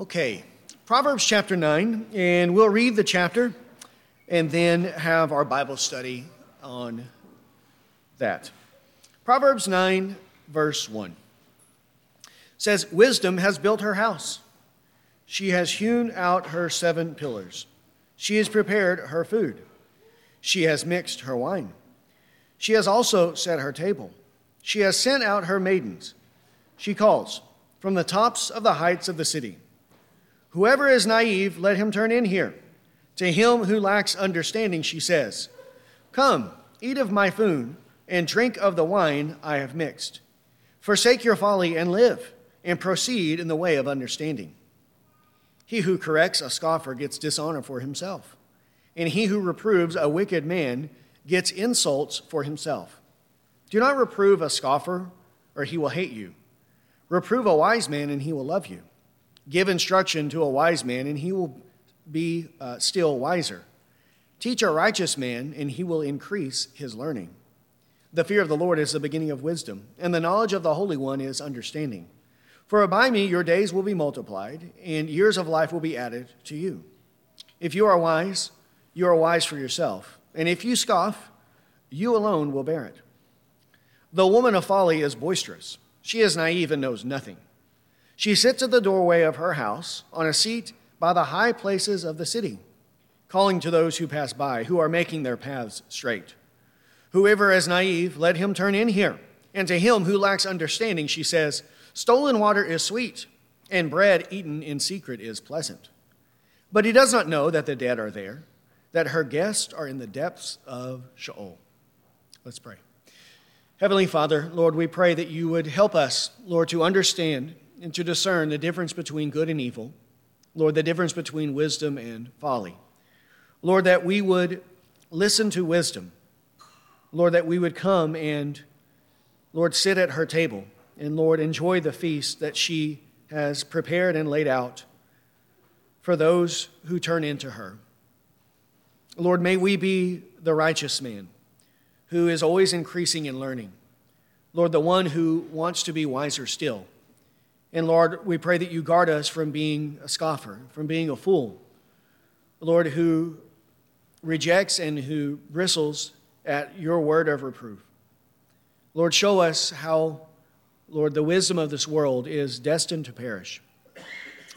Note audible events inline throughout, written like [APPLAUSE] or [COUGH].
Okay, Proverbs chapter 9, and we'll read the chapter and then have our Bible study on that. Proverbs 9, verse 1 says, Wisdom has built her house. She has hewn out her seven pillars. She has prepared her food. She has mixed her wine. She has also set her table. She has sent out her maidens. She calls from the tops of the heights of the city. Whoever is naive, let him turn in here. To him who lacks understanding, she says, Come, eat of my food, and drink of the wine I have mixed. Forsake your folly and live, and proceed in the way of understanding. He who corrects a scoffer gets dishonor for himself, and he who reproves a wicked man gets insults for himself. Do not reprove a scoffer, or he will hate you. Reprove a wise man, and he will love you. Give instruction to a wise man, and he will be uh, still wiser. Teach a righteous man, and he will increase his learning. The fear of the Lord is the beginning of wisdom, and the knowledge of the Holy One is understanding. For by me your days will be multiplied, and years of life will be added to you. If you are wise, you are wise for yourself, and if you scoff, you alone will bear it. The woman of folly is boisterous, she is naive and knows nothing. She sits at the doorway of her house on a seat by the high places of the city, calling to those who pass by, who are making their paths straight. Whoever is naive, let him turn in here. And to him who lacks understanding, she says, Stolen water is sweet, and bread eaten in secret is pleasant. But he does not know that the dead are there, that her guests are in the depths of Sheol. Let's pray. Heavenly Father, Lord, we pray that you would help us, Lord, to understand and to discern the difference between good and evil. Lord, the difference between wisdom and folly. Lord, that we would listen to wisdom. Lord, that we would come and, Lord, sit at her table and, Lord, enjoy the feast that she has prepared and laid out for those who turn into her. Lord, may we be the righteous man who is always increasing in learning. Lord, the one who wants to be wiser still. And Lord, we pray that you guard us from being a scoffer, from being a fool. Lord, who rejects and who bristles at your word of reproof. Lord, show us how, Lord, the wisdom of this world is destined to perish.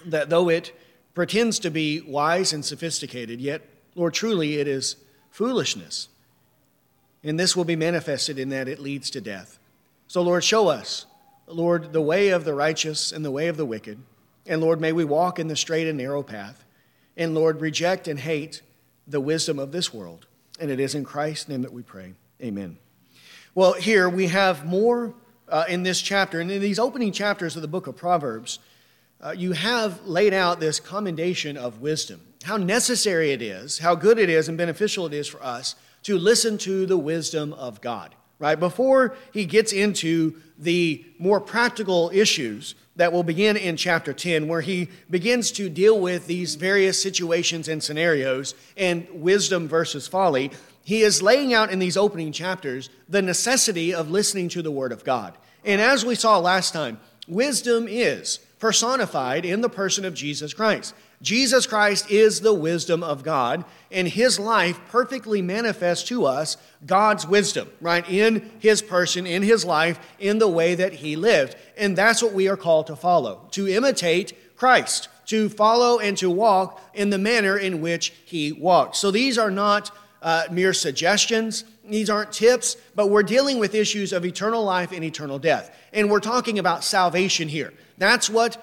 That though it pretends to be wise and sophisticated, yet, Lord, truly it is foolishness. And this will be manifested in that it leads to death. So, Lord, show us Lord, the way of the righteous and the way of the wicked. And Lord, may we walk in the straight and narrow path. And Lord, reject and hate the wisdom of this world. And it is in Christ's name that we pray. Amen. Well, here we have more uh, in this chapter. And in these opening chapters of the book of Proverbs, uh, you have laid out this commendation of wisdom, how necessary it is, how good it is, and beneficial it is for us to listen to the wisdom of God right? Before he gets into the more practical issues that will begin in chapter 10, where he begins to deal with these various situations and scenarios and wisdom versus folly, he is laying out in these opening chapters the necessity of listening to the Word of God. And as we saw last time, wisdom is personified in the person of Jesus Christ. Jesus Christ is the wisdom of God, and his life perfectly manifests to us God's wisdom, right? In his person, in his life, in the way that he lived. And that's what we are called to follow, to imitate Christ, to follow and to walk in the manner in which he walked. So these are not uh, mere suggestions. These aren't tips, but we're dealing with issues of eternal life and eternal death. And we're talking about salvation here. That's what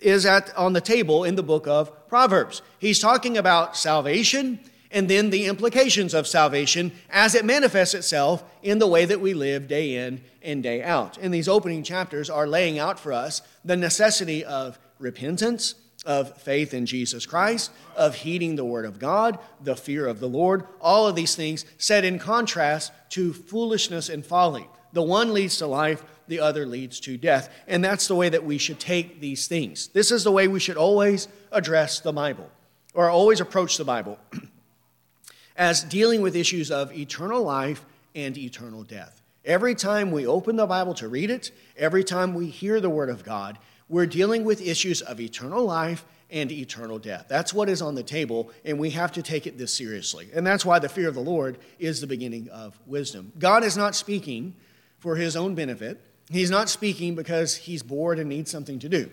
is at, on the table in the book of Proverbs. He's talking about salvation and then the implications of salvation as it manifests itself in the way that we live day in and day out. And these opening chapters are laying out for us the necessity of repentance of faith in Jesus Christ, of heeding the word of God, the fear of the Lord, all of these things set in contrast to foolishness and folly. The one leads to life, the other leads to death. And that's the way that we should take these things. This is the way we should always address the Bible, or always approach the Bible, [CLEARS THROAT] as dealing with issues of eternal life and eternal death. Every time we open the Bible to read it, every time we hear the Word of God, we're dealing with issues of eternal life and eternal death. That's what is on the table, and we have to take it this seriously. And that's why the fear of the Lord is the beginning of wisdom. God is not speaking for his own benefit, he's not speaking because he's bored and needs something to do.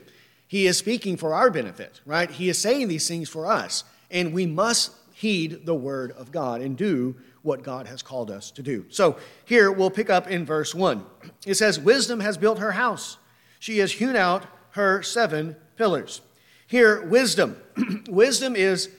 He is speaking for our benefit, right? He is saying these things for us, and we must heed the word of God and do what God has called us to do. So here we'll pick up in verse 1. It says, Wisdom has built her house, she has hewn out her seven pillars. Here, wisdom. [CLEARS THROAT] wisdom is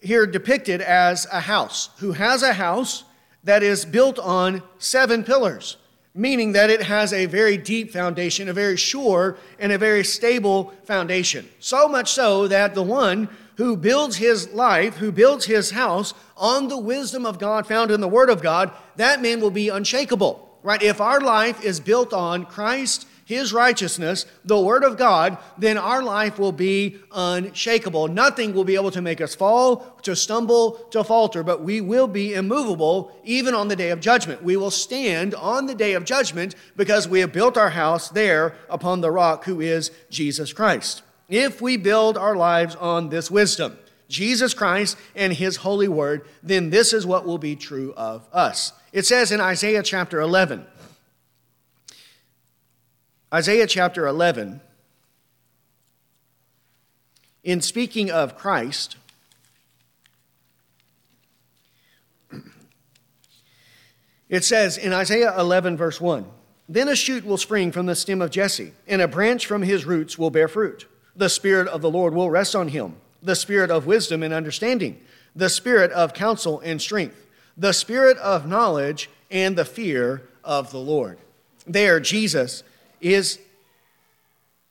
here depicted as a house, who has a house that is built on seven pillars, meaning that it has a very deep foundation, a very sure and a very stable foundation. So much so that the one who builds his life, who builds his house on the wisdom of God found in the Word of God, that man will be unshakable. Right? If our life is built on Christ his righteousness, the Word of God, then our life will be unshakable. Nothing will be able to make us fall, to stumble, to falter, but we will be immovable even on the day of judgment. We will stand on the day of judgment because we have built our house there upon the rock who is Jesus Christ. If we build our lives on this wisdom, Jesus Christ and His holy word, then this is what will be true of us. It says in Isaiah chapter 11, Isaiah chapter 11, in speaking of Christ, it says in Isaiah 11, verse 1 Then a shoot will spring from the stem of Jesse, and a branch from his roots will bear fruit. The Spirit of the Lord will rest on him the Spirit of wisdom and understanding, the Spirit of counsel and strength, the Spirit of knowledge and the fear of the Lord. There, Jesus is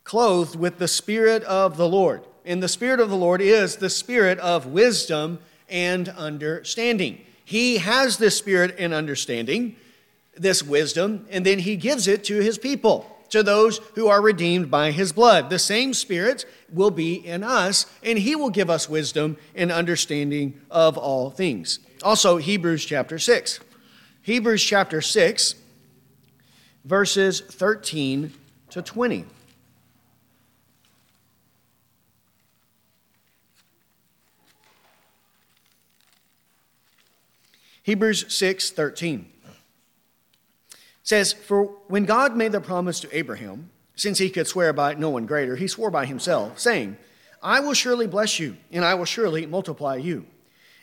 clothed with the Spirit of the Lord. And the Spirit of the Lord is the Spirit of wisdom and understanding. He has this Spirit and understanding, this wisdom, and then He gives it to His people, to those who are redeemed by His blood. The same Spirit will be in us, and He will give us wisdom and understanding of all things. Also, Hebrews chapter 6. Hebrews chapter 6, verses 13 to 20. Hebrews 6 13 says, For when God made the promise to Abraham, since he could swear by no one greater, he swore by himself, saying, I will surely bless you, and I will surely multiply you.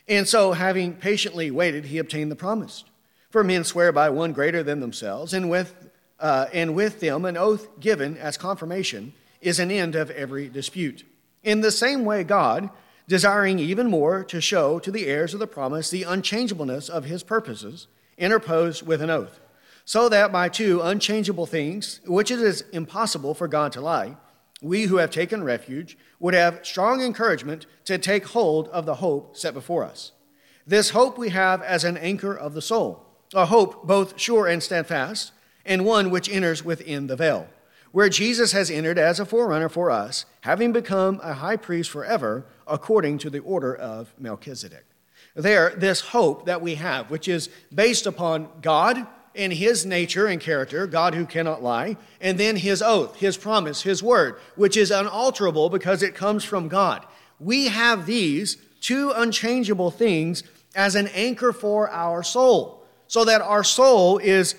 And so, having patiently waited, he obtained the promise. For men swear by one greater than themselves, and with, uh, and with them an oath given as confirmation is an end of every dispute. In the same way, God, desiring even more to show to the heirs of the promise the unchangeableness of his purposes, interposed with an oath, so that by two unchangeable things, which it is impossible for God to lie, we who have taken refuge would have strong encouragement to take hold of the hope set before us. This hope we have as an anchor of the soul, a hope both sure and steadfast, and one which enters within the veil where Jesus has entered as a forerunner for us, having become a high priest forever according to the order of Melchizedek. There, this hope that we have, which is based upon God and his nature and character, God who cannot lie, and then his oath, his promise, his word, which is unalterable because it comes from God. We have these two unchangeable things as an anchor for our soul, so that our soul is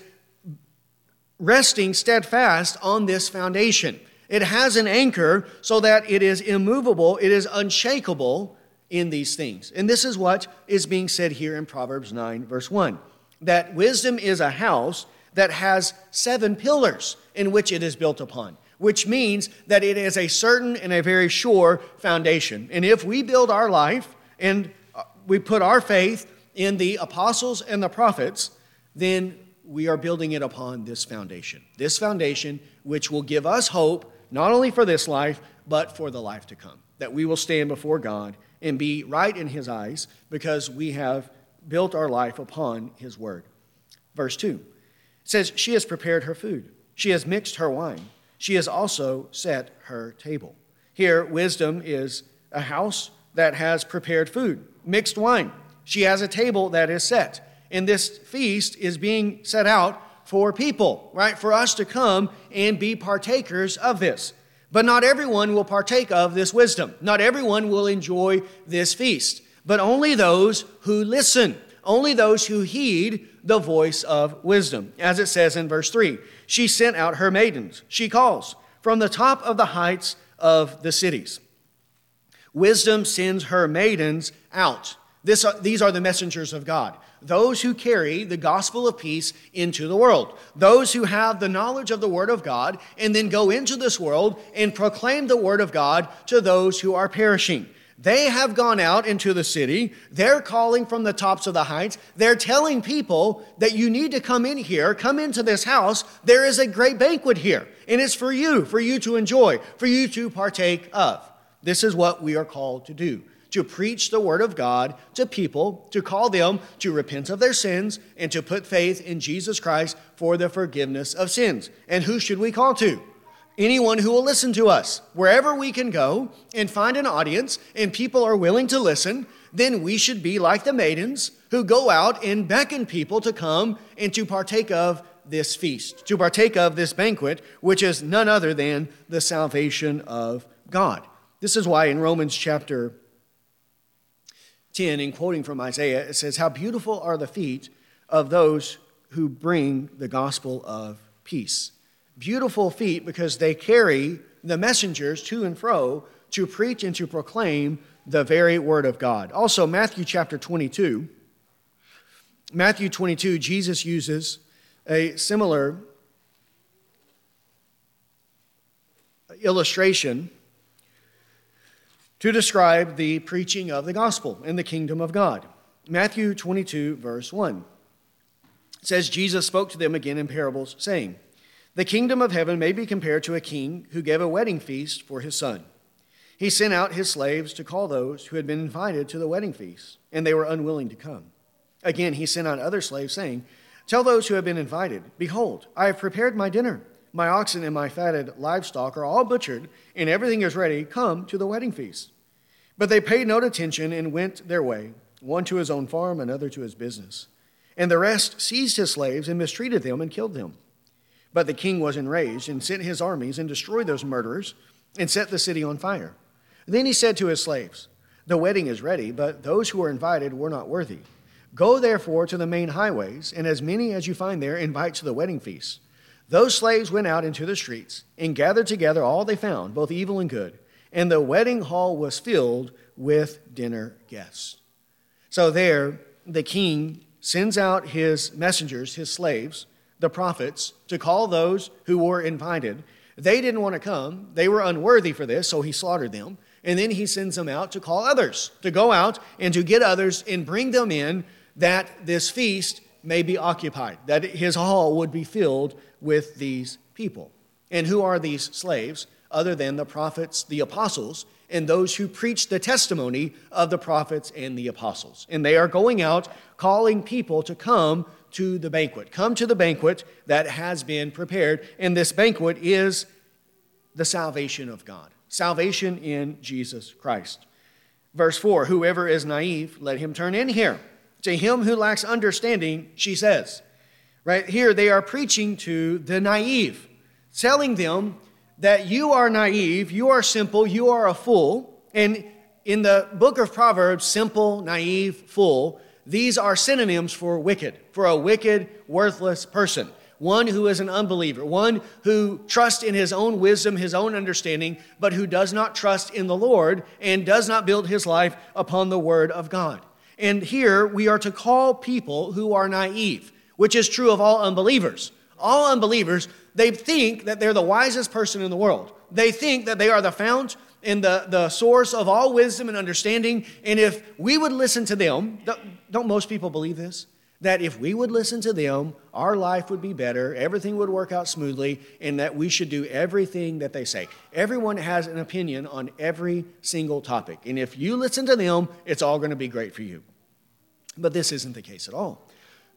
resting steadfast on this foundation. It has an anchor so that it is immovable, it is unshakable in these things. And this is what is being said here in Proverbs 9, verse 1 that wisdom is a house that has seven pillars in which it is built upon, which means that it is a certain and a very sure foundation. And if we build our life and uh, we put our faith in the apostles and the prophets, then we are building it upon this foundation. This foundation, which will give us hope, not only for this life, but for the life to come. That we will stand before God and be right in His eyes because we have built our life upon His word. Verse 2 says, She has prepared her food, she has mixed her wine, she has also set her table. Here, wisdom is a house that has prepared food, mixed wine. She has a table that is set and this feast is being set out for people, right? For us to come and be partakers of this. But not everyone will partake of this wisdom. Not everyone will enjoy this feast, but only those who listen, only those who heed the voice of wisdom. As it says in verse 3 She sent out her maidens, she calls, from the top of the heights of the cities. Wisdom sends her maidens out. This, uh, these are the messengers of God those who carry the gospel of peace into the world, those who have the knowledge of the Word of God and then go into this world and proclaim the Word of God to those who are perishing. They have gone out into the city. They're calling from the tops of the heights. They're telling people that you need to come in here, come into this house. There is a great banquet here, and it's for you, for you to enjoy, for you to partake of. This is what we are called to do to preach the word of God to people, to call them to repent of their sins, and to put faith in Jesus Christ for the forgiveness of sins. And who should we call to? Anyone who will listen to us. Wherever we can go and find an audience and people are willing to listen, then we should be like the maidens who go out and beckon people to come and to partake of this feast, to partake of this banquet, which is none other than the salvation of God. This is why in Romans chapter 10, in quoting from Isaiah, it says, How beautiful are the feet of those who bring the gospel of peace. Beautiful feet because they carry the messengers to and fro to preach and to proclaim the very word of God. Also, Matthew chapter 22. Matthew 22, Jesus uses a similar illustration to describe the preaching of the gospel in the kingdom of God. Matthew 22, verse 1 says, Jesus spoke to them again in parables, saying, The kingdom of heaven may be compared to a king who gave a wedding feast for his son. He sent out his slaves to call those who had been invited to the wedding feast, and they were unwilling to come. Again, he sent out other slaves, saying, Tell those who have been invited, Behold, I have prepared my dinner. My oxen and my fatted livestock are all butchered, and everything is ready. Come to the wedding feast. But they paid no attention and went their way, one to his own farm, another to his business. And the rest seized his slaves and mistreated them and killed them. But the king was enraged and sent his armies and destroyed those murderers and set the city on fire. Then he said to his slaves, The wedding is ready, but those who are invited were not worthy. Go therefore to the main highways, and as many as you find there, invite to the wedding feast. Those slaves went out into the streets and gathered together all they found, both evil and good, and the wedding hall was filled with dinner guests. So there, the king sends out his messengers, his slaves, the prophets, to call those who were invited. They didn't want to come, they were unworthy for this, so he slaughtered them. And then he sends them out to call others, to go out and to get others and bring them in that this feast may be occupied, that his hall would be filled with these people. And who are these slaves other than the prophets, the apostles, and those who preach the testimony of the prophets and the apostles? And they are going out calling people to come to the banquet. Come to the banquet that has been prepared. And this banquet is the salvation of God, salvation in Jesus Christ. Verse 4 Whoever is naive, let him turn in here. To him who lacks understanding, she says. Right here, they are preaching to the naive, telling them that you are naive, you are simple, you are a fool. And in the book of Proverbs, simple, naive, fool, these are synonyms for wicked, for a wicked, worthless person. One who is an unbeliever, one who trusts in his own wisdom, his own understanding, but who does not trust in the Lord and does not build his life upon the word of God. And here we are to call people who are naive, which is true of all unbelievers. All unbelievers, they think that they're the wisest person in the world. They think that they are the fount and the, the source of all wisdom and understanding. And if we would listen to them, don't most people believe this? That if we would listen to them, our life would be better, everything would work out smoothly, and that we should do everything that they say. Everyone has an opinion on every single topic. And if you listen to them, it's all going to be great for you. But this isn't the case at all.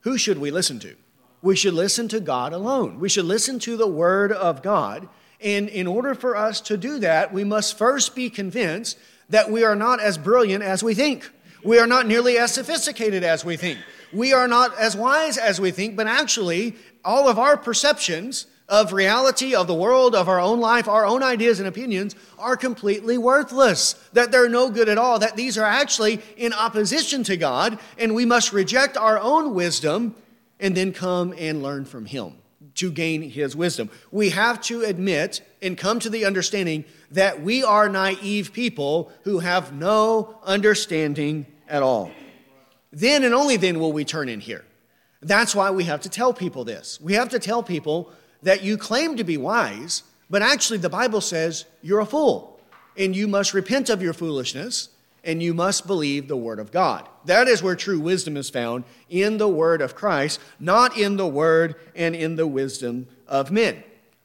Who should we listen to? We should listen to God alone. We should listen to the Word of God. And in order for us to do that, we must first be convinced that we are not as brilliant as we think. We are not nearly as sophisticated as we think. We are not as wise as we think, but actually, all of our perceptions of reality, of the world, of our own life, our own ideas and opinions are completely worthless, that they're no good at all, that these are actually in opposition to God, and we must reject our own wisdom and then come and learn from Him to gain His wisdom. We have to admit and come to the understanding that we are naive people who have no understanding at all. Then and only then will we turn in here. That's why we have to tell people this. We have to tell people that you claim to be wise, but actually the Bible says you're a fool and you must repent of your foolishness and you must believe the Word of God. That is where true wisdom is found in the Word of Christ, not in the Word and in the wisdom of men.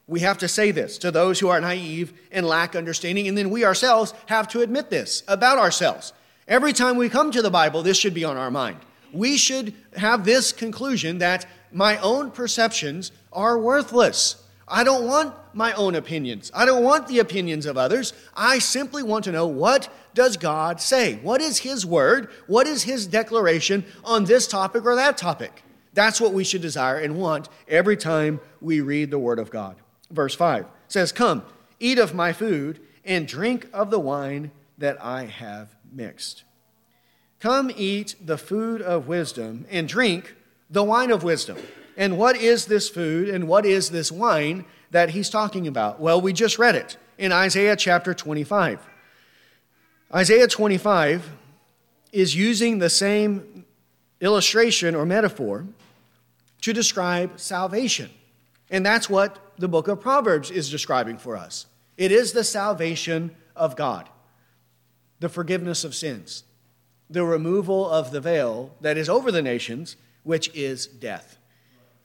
We have to say this to those who are naive and lack understanding, and then we ourselves have to admit this about ourselves. Every time we come to the Bible, this should be on our mind. We should have this conclusion that my own perceptions are worthless. I don't want my own opinions. I don't want the opinions of others. I simply want to know what does God say? What is his word? What is his declaration on this topic or that topic? That's what we should desire and want every time we read the word of God. Verse 5 says, "Come, eat of my food and drink of the wine that I have mixed." Come eat the food of wisdom and drink the wine of wisdom. And what is this food and what is this wine that he's talking about? Well, we just read it in Isaiah chapter 25. Isaiah 25 is using the same illustration or metaphor to describe salvation. And that's what the book of Proverbs is describing for us. It is the salvation of God, the forgiveness of sins, the removal of the veil that is over the nations, which is death.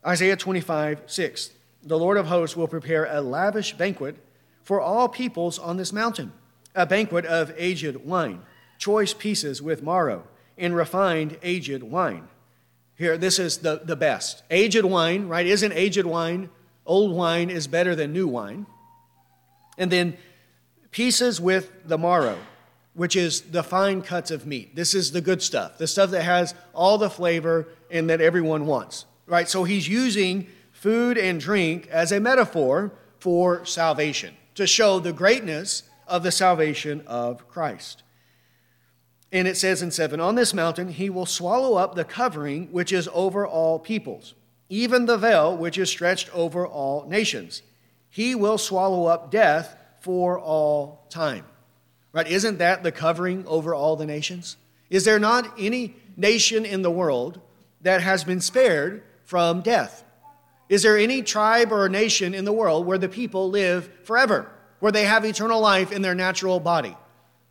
Isaiah 25, 6. The Lord of hosts will prepare a lavish banquet for all peoples on this mountain, a banquet of aged wine, choice pieces with marrow, and refined aged wine. Here, this is the, the best. Aged wine, right? Isn't aged wine, old wine is better than new wine. And then pieces with the marrow, which is the fine cuts of meat. This is the good stuff, the stuff that has all the flavor and that everyone wants right? So he's using food and drink as a metaphor for salvation to show the greatness of the salvation of Christ. And it says in 7 On this mountain he will swallow up the covering which is over all peoples, even the veil which is stretched over all nations. He will swallow up death for all time. Right? Isn't that the covering over all the nations? Is there not any nation in the world that has been spared from death. Is there any tribe or nation in the world where the people live forever, where they have eternal life in their natural body?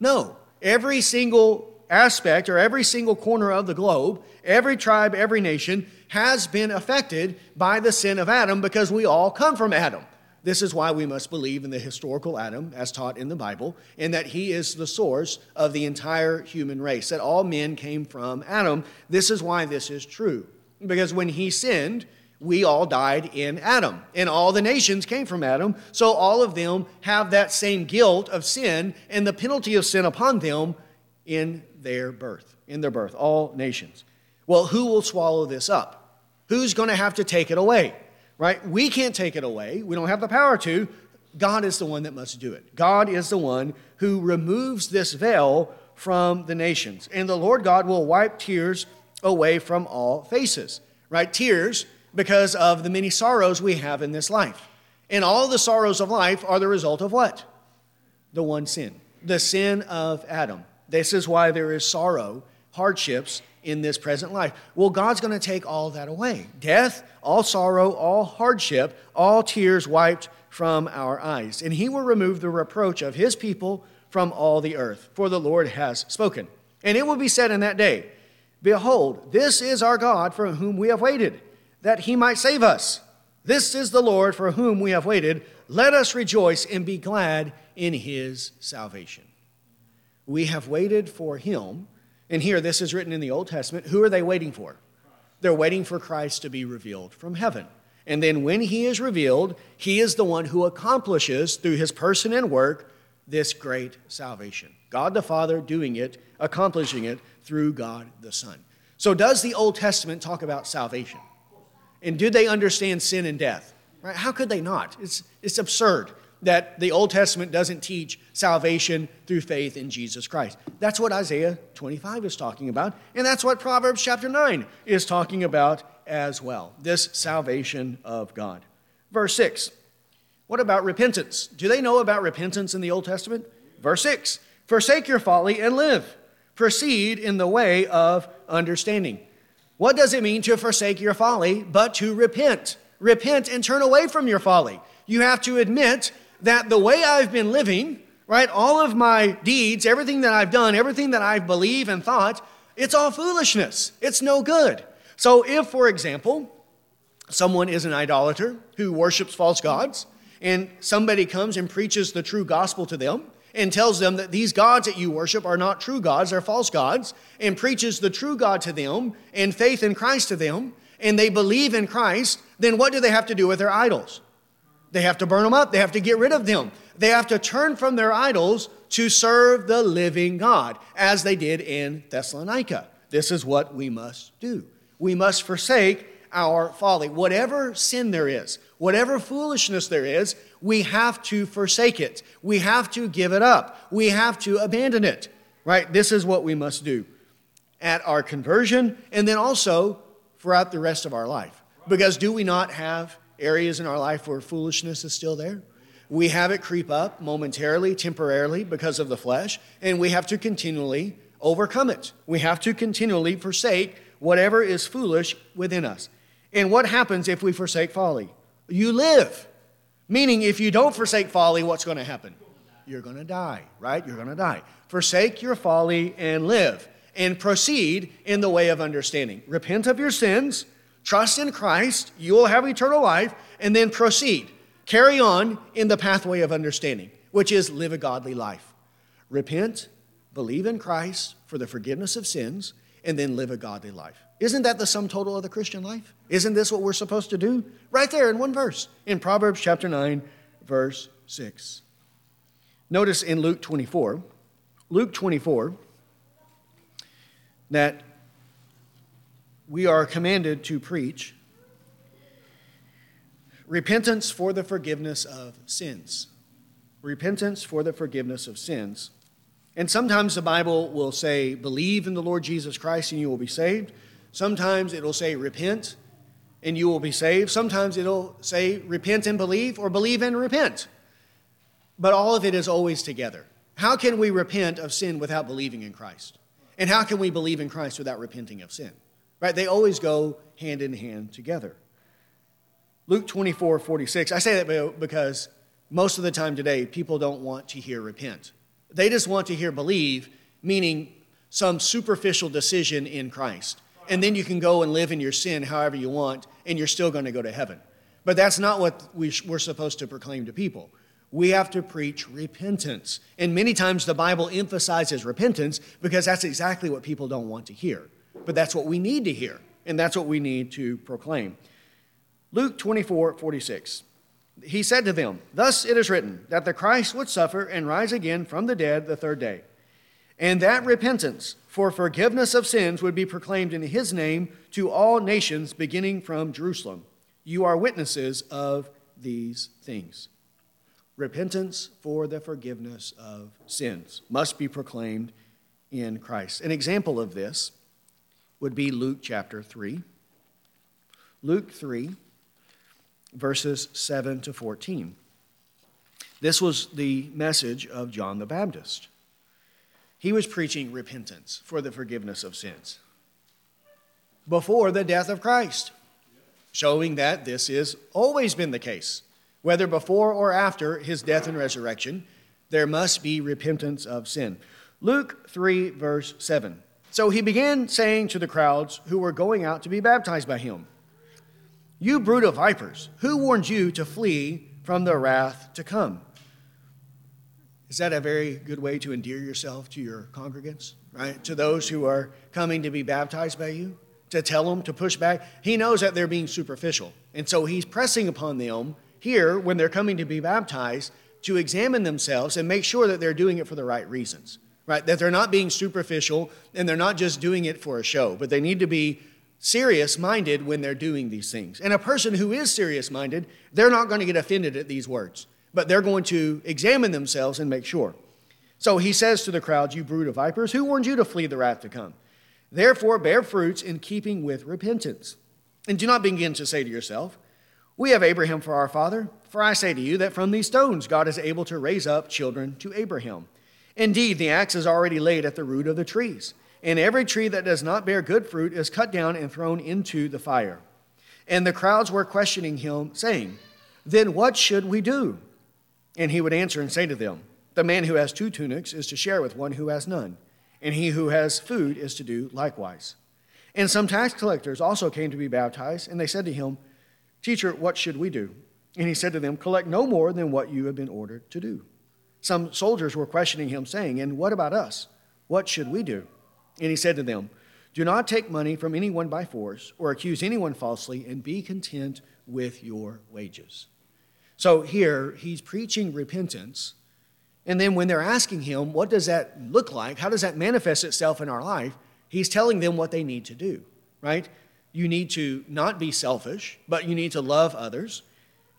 No. Every single aspect or every single corner of the globe, every tribe, every nation has been affected by the sin of Adam because we all come from Adam. This is why we must believe in the historical Adam as taught in the Bible, and that he is the source of the entire human race, that all men came from Adam. This is why this is true. Because when he sinned, we all died in Adam, and all the nations came from Adam. So all of them have that same guilt of sin and the penalty of sin upon them in their birth, in their birth, all nations. Well, who will swallow this up? Who's going to have to take it away? Right? We can't take it away. We don't have the power to. God is the one that must do it. God is the one who removes this veil from the nations. And the Lord God will wipe tears away from all faces, right? Tears because of the many sorrows we have in this life. And all the sorrows of life are the result of what? The one sin, the sin of Adam. This is why there is sorrow, hardships in this present life. Well, God's going to take all that away death, all sorrow, all hardship, all tears wiped from our eyes. And He will remove the reproach of His people from all the earth, for the Lord has spoken. And it will be said in that day, Behold, this is our God for whom we have waited, that he might save us. This is the Lord for whom we have waited. Let us rejoice and be glad in his salvation. We have waited for him. And here, this is written in the Old Testament. Who are they waiting for? They're waiting for Christ to be revealed from heaven. And then when he is revealed, he is the one who accomplishes through his person and work this great salvation. God the Father doing it, accomplishing it through God the Son. So, does the Old Testament talk about salvation? And do they understand sin and death? Right? How could they not? It's, it's absurd that the Old Testament doesn't teach salvation through faith in Jesus Christ. That's what Isaiah 25 is talking about, and that's what Proverbs chapter 9 is talking about as well this salvation of God. Verse 6. What about repentance? Do they know about repentance in the Old Testament? Verse 6 Forsake your folly and live. Proceed in the way of understanding. What does it mean to forsake your folly but to repent? Repent and turn away from your folly. You have to admit that the way I've been living, right, all of my deeds, everything that I've done, everything that I believe and thought, it's all foolishness. It's no good. So, if, for example, someone is an idolater who worships false gods, and somebody comes and preaches the true gospel to them, and tells them that these gods that you worship are not true gods, they're false gods, and preaches the true God to them and faith in Christ to them, and they believe in Christ, then what do they have to do with their idols? They have to burn them up, they have to get rid of them. They have to turn from their idols to serve the living God, as they did in Thessalonica. This is what we must do. We must forsake our folly. Whatever sin there is, whatever foolishness there is, we have to forsake it. We have to give it up. We have to abandon it. Right? This is what we must do at our conversion and then also throughout the rest of our life. Because do we not have areas in our life where foolishness is still there? We have it creep up momentarily, temporarily because of the flesh, and we have to continually overcome it. We have to continually forsake whatever is foolish within us. And what happens if we forsake folly? You live. Meaning, if you don't forsake folly, what's going to happen? You're going to die, right? You're going to die. Forsake your folly and live, and proceed in the way of understanding. Repent of your sins, trust in Christ, you will have eternal life, and then proceed. Carry on in the pathway of understanding, which is live a godly life. Repent, believe in Christ for the forgiveness of sins, and then live a godly life. Isn't that the sum total of the Christian life? Isn't this what we're supposed to do? Right there in one verse, in Proverbs chapter 9, verse 6. Notice in Luke 24, Luke 24, that we are commanded to preach repentance for the forgiveness of sins. Repentance for the forgiveness of sins. And sometimes the Bible will say, believe in the Lord Jesus Christ and you will be saved. Sometimes it'll say, repent and you will be saved. Sometimes it'll say, repent and believe or believe and repent. But all of it is always together. How can we repent of sin without believing in Christ? And how can we believe in Christ without repenting of sin? Right? They always go hand in hand together. Luke 24, 46. I say that because most of the time today, people don't want to hear repent. They just want to hear believe, meaning some superficial decision in Christ. And then you can go and live in your sin however you want, and you're still going to go to heaven. But that's not what we we're supposed to proclaim to people. We have to preach repentance. And many times the Bible emphasizes repentance because that's exactly what people don't want to hear. But that's what we need to hear, and that's what we need to proclaim. Luke 24 46 he said to them, Thus it is written, that the Christ would suffer and rise again from the dead the third day, and that repentance for forgiveness of sins would be proclaimed in his name to all nations, beginning from Jerusalem. You are witnesses of these things. Repentance for the forgiveness of sins must be proclaimed in Christ. An example of this would be Luke chapter 3. Luke 3 verses 7 to 14. This was the message of John the Baptist. He was preaching repentance for the forgiveness of sins before the death of Christ, showing that this has always been the case. Whether before or after his death and resurrection, there must be repentance of sin. Luke 3, verse 7. So he began saying to the crowds who were going out to be baptized by him, you brood of vipers, who warned you to flee from the wrath to come? Is that a very good way to endear yourself to your congregants, right? To those who are coming to be baptized by you? To tell them to push back? He knows that they're being superficial. And so he's pressing upon them here, when they're coming to be baptized, to examine themselves and make sure that they're doing it for the right reasons, right? That they're not being superficial and they're not just doing it for a show, but they need to be serious minded when they're doing these things. And a person who is serious minded, they're not going to get offended at these words, but they're going to examine themselves and make sure. So he says to the crowd, You brood of vipers, who warned you to flee the wrath to come? Therefore, bear fruits in keeping with repentance. And do not begin to say to yourself, We have Abraham for our father. For I say to you that from these stones God is able to raise up children to Abraham. Indeed, the axe is already laid at the root of the trees, and every tree that does not bear good fruit is cut down and thrown into the fire. And the crowds were questioning him, saying, Then what should we do? And he would answer and say to them, The man who has two tunics is to share with one who has none, and he who has food is to do likewise. And some tax collectors also came to be baptized, and they said to him, Teacher, what should we do? And he said to them, Collect no more than what you have been ordered to do. Some soldiers were questioning him, saying, And what about us? What should we do? And he said to them, Do not take money from anyone by force or accuse anyone falsely, and be content with your wages. So here, he's preaching repentance. And then when they're asking him, What does that look like? How does that manifest itself in our life? He's telling them what they need to do, right? You need to not be selfish, but you need to love others.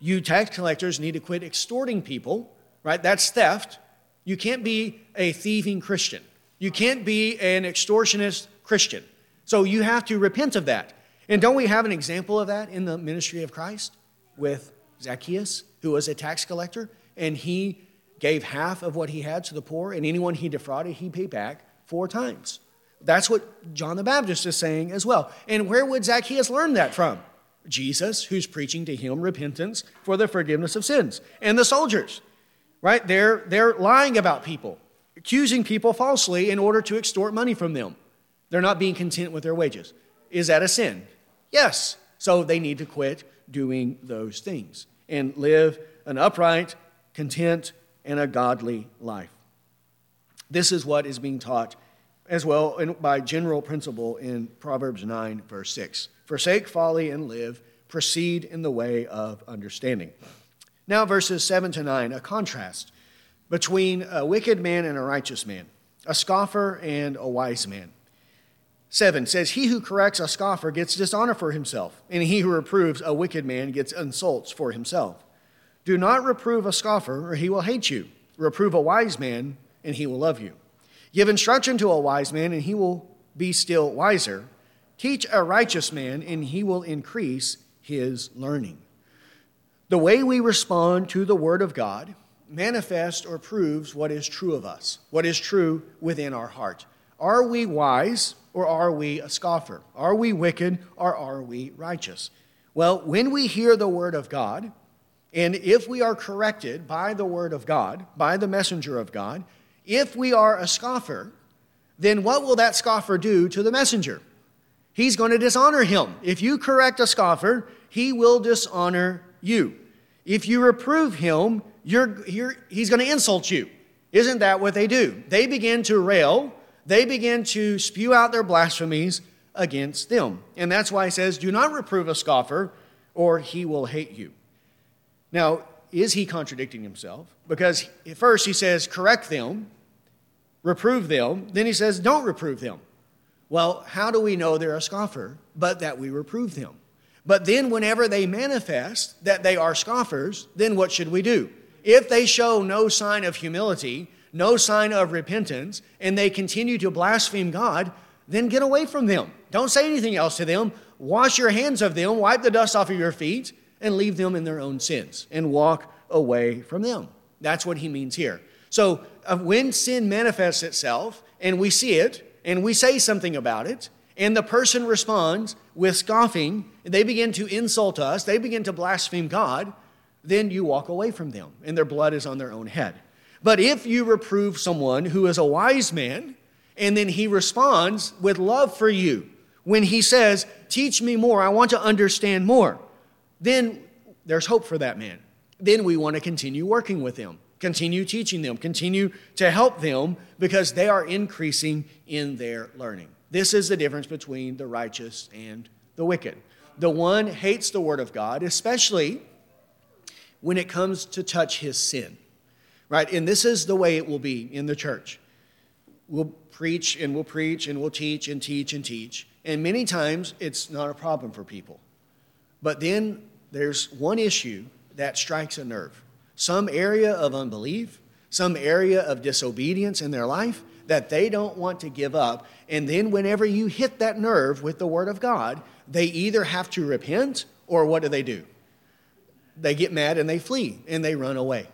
You tax collectors need to quit extorting people right? That's theft. You can't be a thieving Christian. You can't be an extortionist Christian. So you have to repent of that. And don't we have an example of that in the ministry of Christ with Zacchaeus, who was a tax collector, and he gave half of what he had to the poor, and anyone he defrauded, he paid back four times. That's what John the Baptist is saying as well. And where would Zacchaeus learn that from? Jesus, who's preaching to him repentance for the forgiveness of sins, and the soldiers right? They're, they're lying about people, accusing people falsely in order to extort money from them. They're not being content with their wages. Is that a sin? Yes. So they need to quit doing those things and live an upright, content, and a godly life. This is what is being taught as well by general principle in Proverbs 9, verse 6. Forsake folly and live, proceed in the way of understanding. Now, verses 7 to 9, a contrast between a wicked man and a righteous man, a scoffer and a wise man. 7 says, He who corrects a scoffer gets dishonor for himself, and he who reproves a wicked man gets insults for himself. Do not reprove a scoffer, or he will hate you. Reprove a wise man, and he will love you. Give instruction to a wise man, and he will be still wiser. Teach a righteous man, and he will increase his learning. The way we respond to the Word of God manifests or proves what is true of us, what is true within our heart. Are we wise or are we a scoffer? Are we wicked or are we righteous? Well, when we hear the Word of God, and if we are corrected by the Word of God, by the messenger of God, if we are a scoffer, then what will that scoffer do to the messenger? He's going to dishonor him. If you correct a scoffer, he will dishonor you. If you reprove him, you're, you're, he's going to insult you. Isn't that what they do? They begin to rail, they begin to spew out their blasphemies against them. And that's why he says, Do not reprove a scoffer, or he will hate you. Now, is he contradicting himself? Because first he says, Correct them, reprove them. Then he says, Don't reprove them. Well, how do we know they're a scoffer but that we reprove them? But then, whenever they manifest that they are scoffers, then what should we do? If they show no sign of humility, no sign of repentance, and they continue to blaspheme God, then get away from them. Don't say anything else to them. Wash your hands of them, wipe the dust off of your feet, and leave them in their own sins and walk away from them. That's what he means here. So, uh, when sin manifests itself and we see it and we say something about it, and the person responds with scoffing, they begin to insult us, they begin to blaspheme God, then you walk away from them, and their blood is on their own head. But if you reprove someone who is a wise man, and then he responds with love for you, when he says, Teach me more, I want to understand more, then there's hope for that man. Then we want to continue working with them, continue teaching them, continue to help them because they are increasing in their learning. This is the difference between the righteous and the wicked. The one hates the word of God, especially when it comes to touch his sin. Right? And this is the way it will be in the church. we'll preach and we'll preach and we'll teach and teach and teach. And many times it's not a problem for people. But then there's one issue that strikes a nerve some area of unbelief, some area of disobedience in their life that they don't want to give up. And then, whenever you hit that nerve with the Word of God, they either have to repent or what do they do? They get mad and they flee and they run away.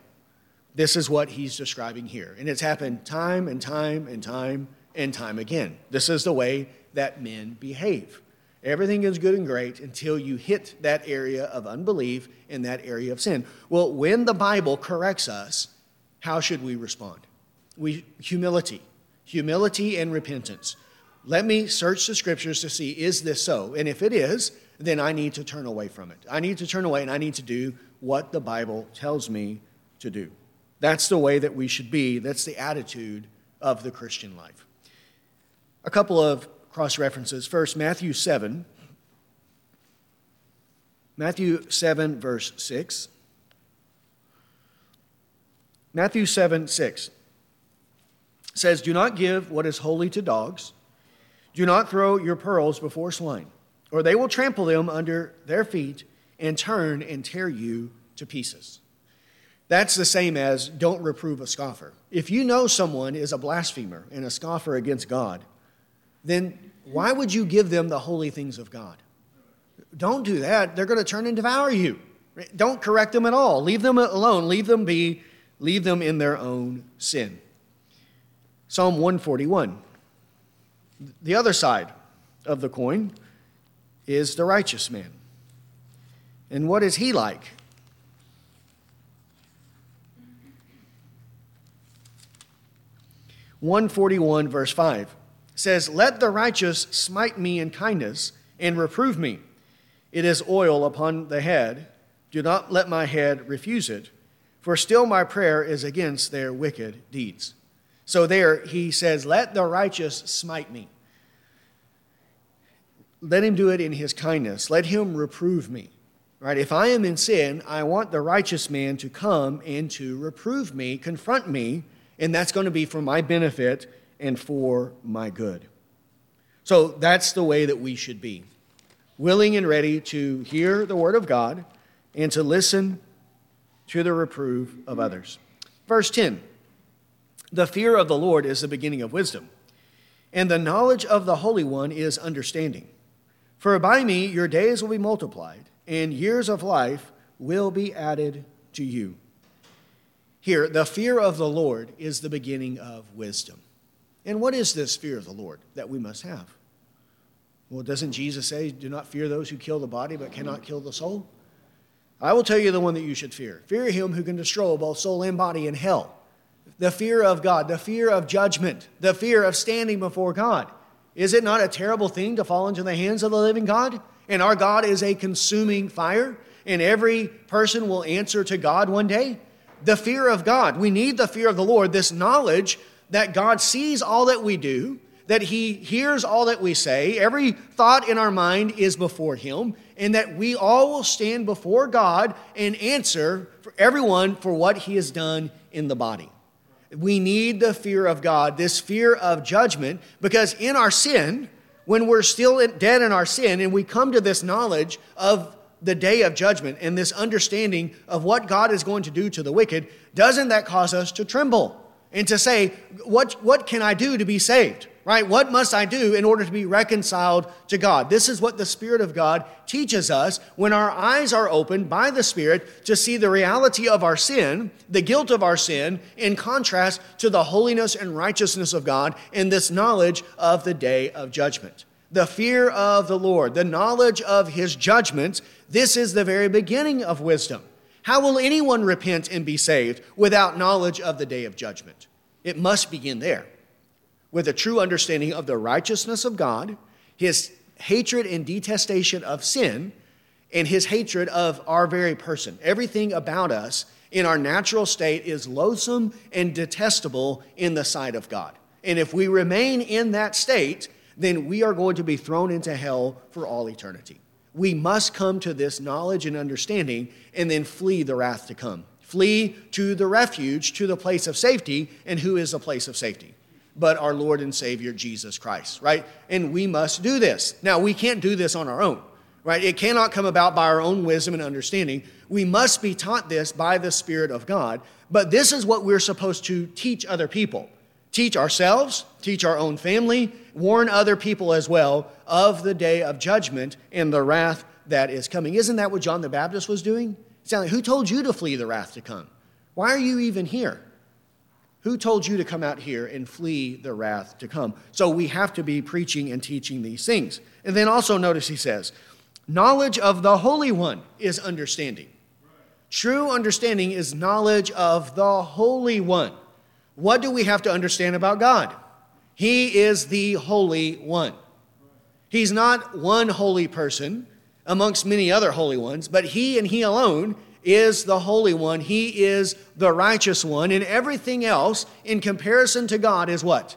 This is what he's describing here. And it's happened time and time and time and time again. This is the way that men behave. Everything is good and great until you hit that area of unbelief and that area of sin. Well, when the Bible corrects us, how should we respond? We humility, humility and repentance. Let me search the scriptures to see is this so? And if it is, then I need to turn away from it. I need to turn away and I need to do what the Bible tells me to do. That's the way that we should be. That's the attitude of the Christian life. A couple of cross references. First, Matthew 7. Matthew 7, verse 6. Matthew 7, 6 says, Do not give what is holy to dogs, do not throw your pearls before swine, or they will trample them under their feet and turn and tear you to pieces. That's the same as don't reprove a scoffer. If you know someone is a blasphemer and a scoffer against God, then why would you give them the holy things of God? Don't do that. They're going to turn and devour you. Don't correct them at all. Leave them alone. Leave them be. Leave them in their own sin. Psalm 141. The other side of the coin is the righteous man. And what is he like? 141, verse 5 says, Let the righteous smite me in kindness and reprove me. It is oil upon the head. Do not let my head refuse it, for still my prayer is against their wicked deeds. So there he says, Let the righteous smite me. Let him do it in his kindness. Let him reprove me. Right? If I am in sin, I want the righteous man to come and to reprove me, confront me, and that's going to be for my benefit and for my good. So that's the way that we should be willing and ready to hear the word of God and to listen to the reproof of others. Verse 10 The fear of the Lord is the beginning of wisdom, and the knowledge of the Holy One is understanding. For by me your days will be multiplied, and years of life will be added to you. Here, the fear of the Lord is the beginning of wisdom. And what is this fear of the Lord that we must have? Well, doesn't Jesus say, Do not fear those who kill the body but cannot kill the soul? I will tell you the one that you should fear. Fear him who can destroy both soul and body in hell. The fear of God, the fear of judgment, the fear of standing before God. Is it not a terrible thing to fall into the hands of the living God? And our God is a consuming fire, and every person will answer to God one day the fear of God. We need the fear of the Lord, this knowledge that God sees all that we do, that He hears all that we say, every thought in our mind is before Him, and that we all will stand before God and answer for everyone for what He has done in the body. We need the fear of God, this fear of judgment, because in our sin, when we're still dead in our sin and we come to this knowledge of the day of judgment and this understanding of what God is going to do to the wicked, doesn't that cause us to tremble and to say, what, what can I do to be saved? Right? What must I do in order to be reconciled to God? This is what the Spirit of God teaches us when our eyes are opened by the Spirit to see the reality of our sin, the guilt of our sin, in contrast to the holiness and righteousness of God and this knowledge of the day of judgment the fear of the Lord, the knowledge of his judgments, this is the very beginning of wisdom. How will anyone repent and be saved without knowledge of the day of judgment? It must begin there with a true understanding of the righteousness of God, his hatred and detestation of sin, and his hatred of our very person. Everything about us in our natural state is loathsome and detestable in the sight of God. And if we remain in that state, then we are going to be thrown into hell for all eternity. We must come to this knowledge and understanding and then flee the wrath to come. Flee to the refuge, to the place of safety. And who is the place of safety? But our Lord and Savior Jesus Christ, right? And we must do this. Now, we can't do this on our own, right? It cannot come about by our own wisdom and understanding. We must be taught this by the Spirit of God, but this is what we're supposed to teach other people. Teach ourselves, teach our own family, warn other people as well of the day of judgment and the wrath that is coming. Isn't that what John the Baptist was doing? Saying, Who told you to flee the wrath to come? Why are you even here? Who told you to come out here and flee the wrath to come? So we have to be preaching and teaching these things. And then also notice he says, knowledge of the Holy One is understanding. True understanding is knowledge of the Holy One. What do we have to understand about God? He is the Holy One. He's not one holy person amongst many other holy ones, but He and He alone is the Holy One. He is the righteous one. And everything else in comparison to God is what?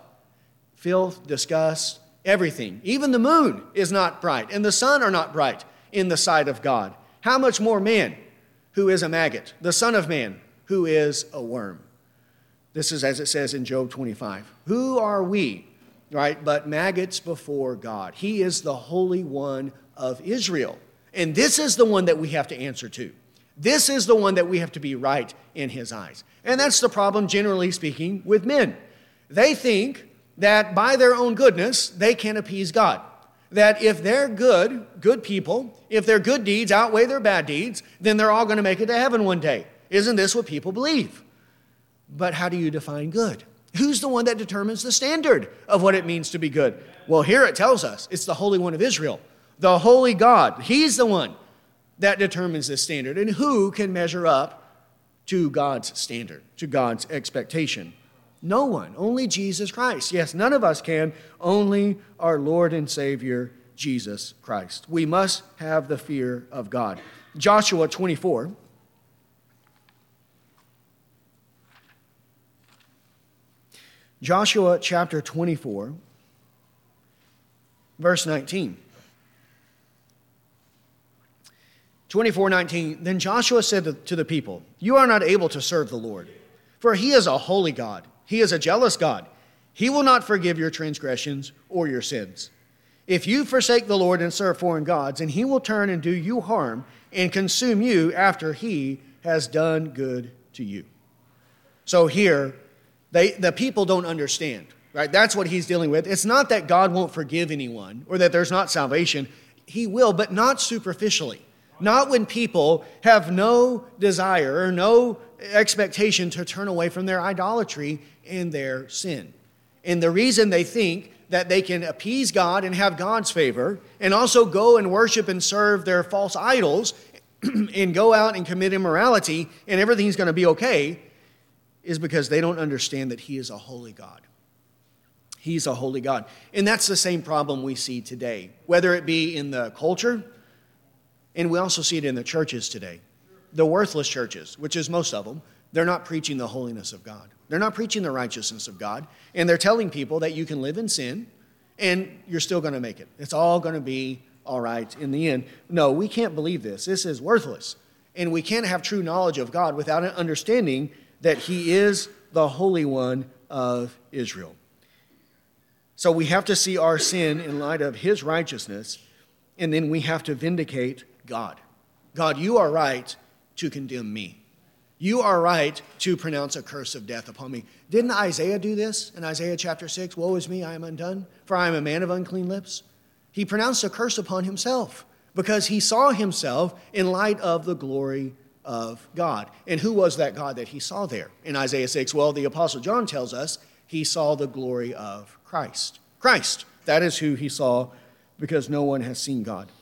Filth, disgust, everything. Even the moon is not bright, and the sun are not bright in the sight of God. How much more man, who is a maggot, the Son of Man, who is a worm? This is as it says in Job 25. Who are we, right, but maggots before God? He is the Holy One of Israel. And this is the one that we have to answer to. This is the one that we have to be right in his eyes. And that's the problem, generally speaking, with men. They think that by their own goodness, they can appease God. That if they're good, good people, if their good deeds outweigh their bad deeds, then they're all going to make it to heaven one day. Isn't this what people believe? But how do you define good? Who's the one that determines the standard of what it means to be good? Well, here it tells us it's the Holy One of Israel, the Holy God. He's the one that determines this standard. And who can measure up to God's standard, to God's expectation? No one, only Jesus Christ. Yes, none of us can, only our Lord and Savior, Jesus Christ. We must have the fear of God. Joshua 24. Joshua chapter 24, verse 19. 24 19. Then Joshua said to the people, You are not able to serve the Lord, for he is a holy God. He is a jealous God. He will not forgive your transgressions or your sins. If you forsake the Lord and serve foreign gods, and he will turn and do you harm and consume you after he has done good to you. So here, they, the people don't understand, right? That's what he's dealing with. It's not that God won't forgive anyone or that there's not salvation. He will, but not superficially. Not when people have no desire or no expectation to turn away from their idolatry and their sin. And the reason they think that they can appease God and have God's favor and also go and worship and serve their false idols [CLEARS THROAT] and go out and commit immorality and everything's going to be okay is because they don't understand that He is a holy God. He's a holy God. And that's the same problem we see today, whether it be in the culture and we also see it in the churches today. The worthless churches, which is most of them, they're not preaching the holiness of God. They're not preaching the righteousness of God. And they're telling people that you can live in sin and you're still going to make it. It's all going to be all right in the end. No, we can't believe this. This is worthless. And we can't have true knowledge of God without an understanding that He is the Holy One of Israel. So we have to see our sin in light of His righteousness, and then we have to vindicate God. God, you are right to condemn me. You are right to pronounce a curse of death upon me. Didn't Isaiah do this in Isaiah chapter 6? Woe is me, I am undone, for I am a man of unclean lips. He pronounced a curse upon himself because he saw himself in light of the glory of God. And who was that God that he saw there in Isaiah 6? Well, the Apostle John tells us he saw the glory of Christ. Christ, that is who he saw because no one has seen God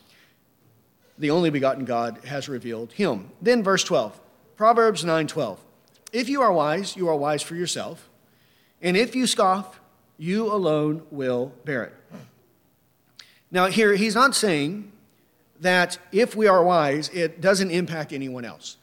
the only begotten God, has revealed him. Then verse 12, Proverbs 9:12. If you are wise, you are wise for yourself, and if you scoff, you alone will bear it. Now here he's not saying that if we are wise, it doesn't impact anyone else.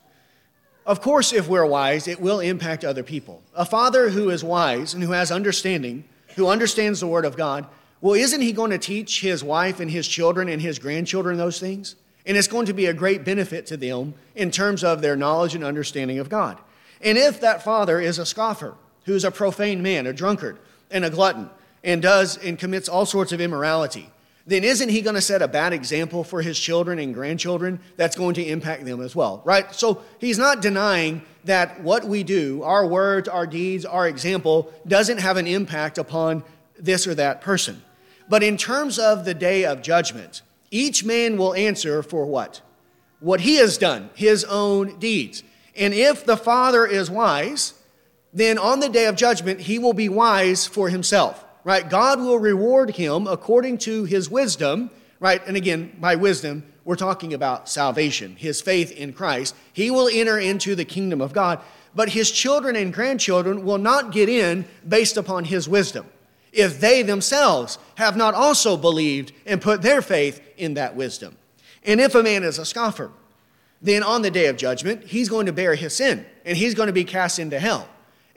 Of course, if we're wise, it will impact other people. A father who is wise and who has understanding, who understands the word of God, well, isn't he going to teach his wife and his children and his grandchildren those things? And it's going to be a great benefit to them in terms of their knowledge and understanding of God. And if that father is a scoffer, who's a profane man, a drunkard, and a glutton and does and commits all sorts of immorality, then isn't he going to set a bad example for his children and grandchildren that's going to impact them as well, right? So he's not denying that what we do, our words, our deeds, our example, doesn't have an impact upon this or that person. But in terms of the day of judgment, each man will answer for what? What he has done, his own deeds. And if the Father is wise, then on the day of judgment, he will be wise for himself right? God will reward him according to his wisdom, right? And again, by wisdom, we're talking about salvation, his faith in Christ. He will enter into the kingdom of God, but his children and grandchildren will not get in based upon his wisdom if they themselves have not also believed and put their faith in that wisdom. And if a man is a scoffer, then on the day of judgment, he's going to bear his sin and he's going to be cast into hell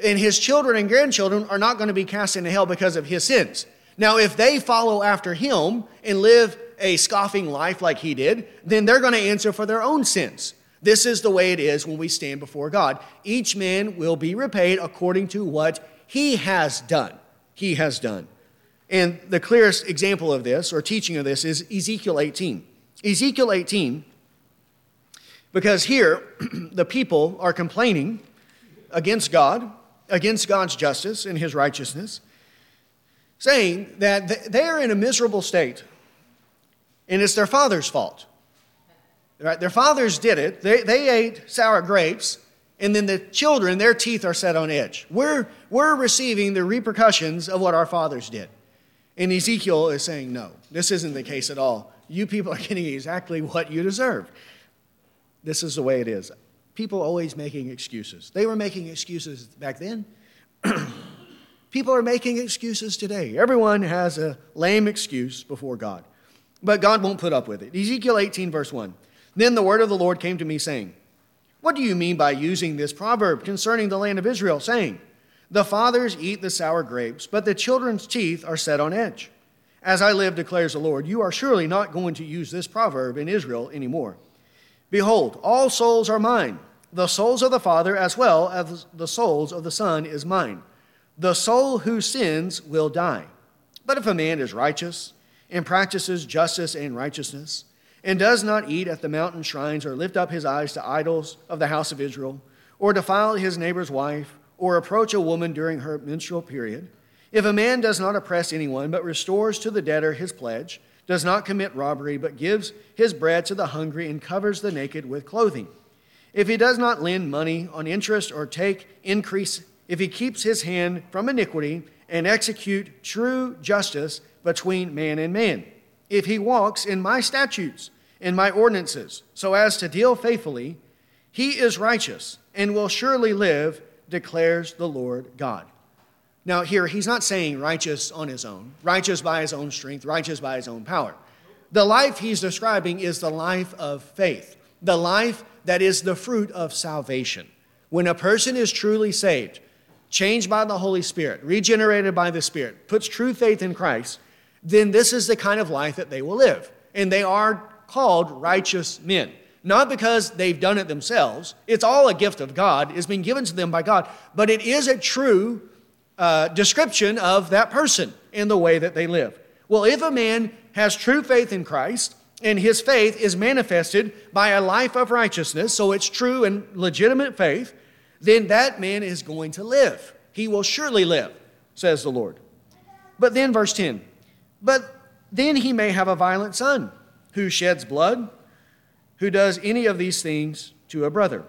and his children and grandchildren are not going to be cast into hell because of his sins. Now, if they follow after him and live a scoffing life like he did, then they're going to answer for their own sins. This is the way it is when we stand before God. Each man will be repaid according to what he has done. He has done. And the clearest example of this, or teaching of this, is Ezekiel 18. Ezekiel 18, because here [CLEARS THROAT] the people are complaining against God against God's justice and his righteousness, saying that they are in a miserable state and it's their father's fault. Right? Their fathers did it, they, they ate sour grapes, and then the children, their teeth are set on edge. We're, we're receiving the repercussions of what our fathers did. And Ezekiel is saying, no, this isn't the case at all. You people are getting exactly what you deserve. This is the way it is people always making excuses. They were making excuses back then. [CLEARS THROAT] people are making excuses today. Everyone has a lame excuse before God. But God won't put up with it. Ezekiel 18, verse 1. Then the word of the Lord came to me, saying, What do you mean by using this proverb concerning the land of Israel, saying, The fathers eat the sour grapes, but the children's teeth are set on edge? As I live, declares the Lord, you are surely not going to use this proverb in Israel anymore. Behold, all souls are mine. The souls of the Father as well as the souls of the Son is mine. The soul who sins will die. But if a man is righteous and practices justice and righteousness, and does not eat at the mountain shrines or lift up his eyes to idols of the house of Israel, or defile his neighbor's wife, or approach a woman during her menstrual period, if a man does not oppress anyone, but restores to the debtor his pledge, does not commit robbery, but gives his bread to the hungry, and covers the naked with clothing, if he does not lend money on interest or take increase, if he keeps his hand from iniquity and execute true justice between man and man, if he walks in my statutes and my ordinances so as to deal faithfully, he is righteous and will surely live, declares the Lord God. Now, here, he's not saying righteous on his own, righteous by his own strength, righteous by his own power. The life he's describing is the life of faith, the life that is the fruit of salvation. When a person is truly saved, changed by the Holy Spirit, regenerated by the Spirit, puts true faith in Christ, then this is the kind of life that they will live. And they are called righteous men. Not because they've done it themselves, it's all a gift of God, it's been given to them by God, but it is a true uh, description of that person in the way that they live. Well, if a man has true faith in Christ, and his faith is manifested by a life of righteousness, so it's true and legitimate faith, then that man is going to live. He will surely live, says the Lord. But then, verse 10 But then he may have a violent son who sheds blood, who does any of these things to a brother,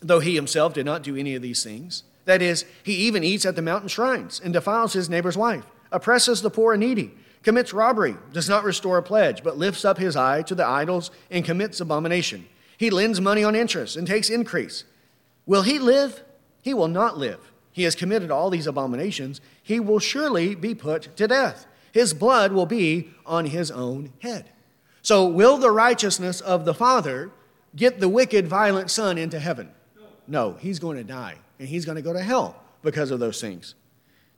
though he himself did not do any of these things. That is, he even eats at the mountain shrines and defiles his neighbor's wife, oppresses the poor and needy commits robbery, does not restore a pledge, but lifts up his eye to the idols and commits abomination. He lends money on interest and takes increase. Will he live? He will not live. He has committed all these abominations. He will surely be put to death. His blood will be on his own head. So, will the righteousness of the Father get the wicked, violent Son into heaven? No, he's going to die, and he's going to go to hell because of those things.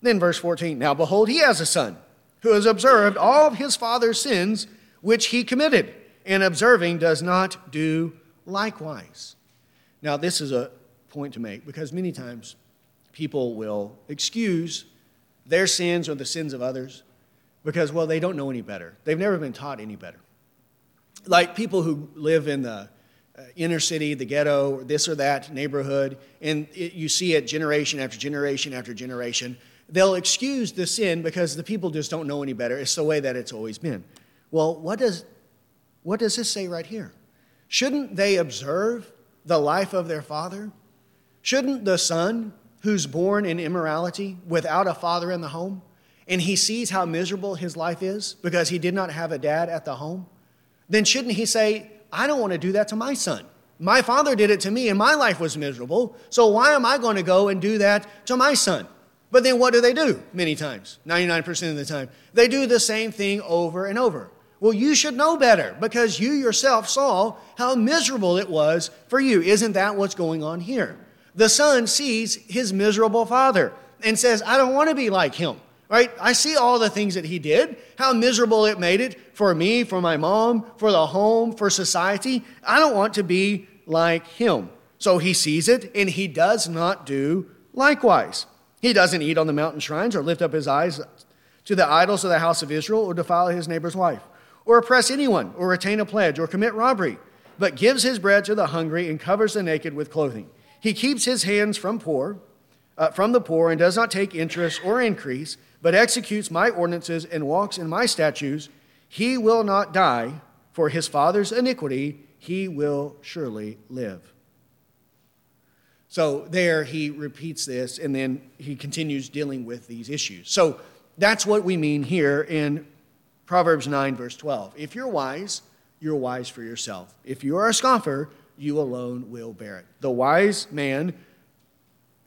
Then, verse 14 Now, behold, he has a son who has observed all of his father's sins which he committed, and observing does not do likewise. Now, this is a point to make because many times people will excuse their sins or the sins of others because, well, they don't know any better. They've never been taught any better. Like people who live in the uh, inner city, the ghetto, or this or that neighborhood, and it, you see it generation after generation after generation. They'll excuse the sin because the people just don't know any better. It's the way that it's always been. Well, what does, what does this say right here? Shouldn't they observe the life of their father? Shouldn't the son who's born in immorality without a father in the home, and he sees how miserable his life is because he did not have a dad at the home, then shouldn't he say, I don't want to do that to my son? My father did it to me, and my life was miserable, so why am I going to go and do that to my son? But then what do they do many times? 99% of the time. They do the same thing over and over. Well, you should know better because you yourself saw how miserable it was for you. Isn't that what's going on here? The son sees his miserable father and says, I don't want to be like him. Right? I see all the things that he did, how miserable it made it for me, for my mom, for the home, for society. I don't want to be like him. So he sees it and he does not do likewise. He doesn't eat on the mountain shrines or lift up his eyes to the idols of the house of Israel or defile his neighbor's wife or oppress anyone, or retain a pledge, or commit robbery, but gives his bread to the hungry and covers the naked with clothing. He keeps his hands from poor, uh, from the poor, and does not take interest or increase, but executes my ordinances and walks in my statutes. He will not die for his father's iniquity; he will surely live. So there he repeats this, and then he continues dealing with these issues. So that's what we mean here in Proverbs 9, verse 12. If you're wise, you're wise for yourself. If you are a scoffer, you alone will bear it. The wise man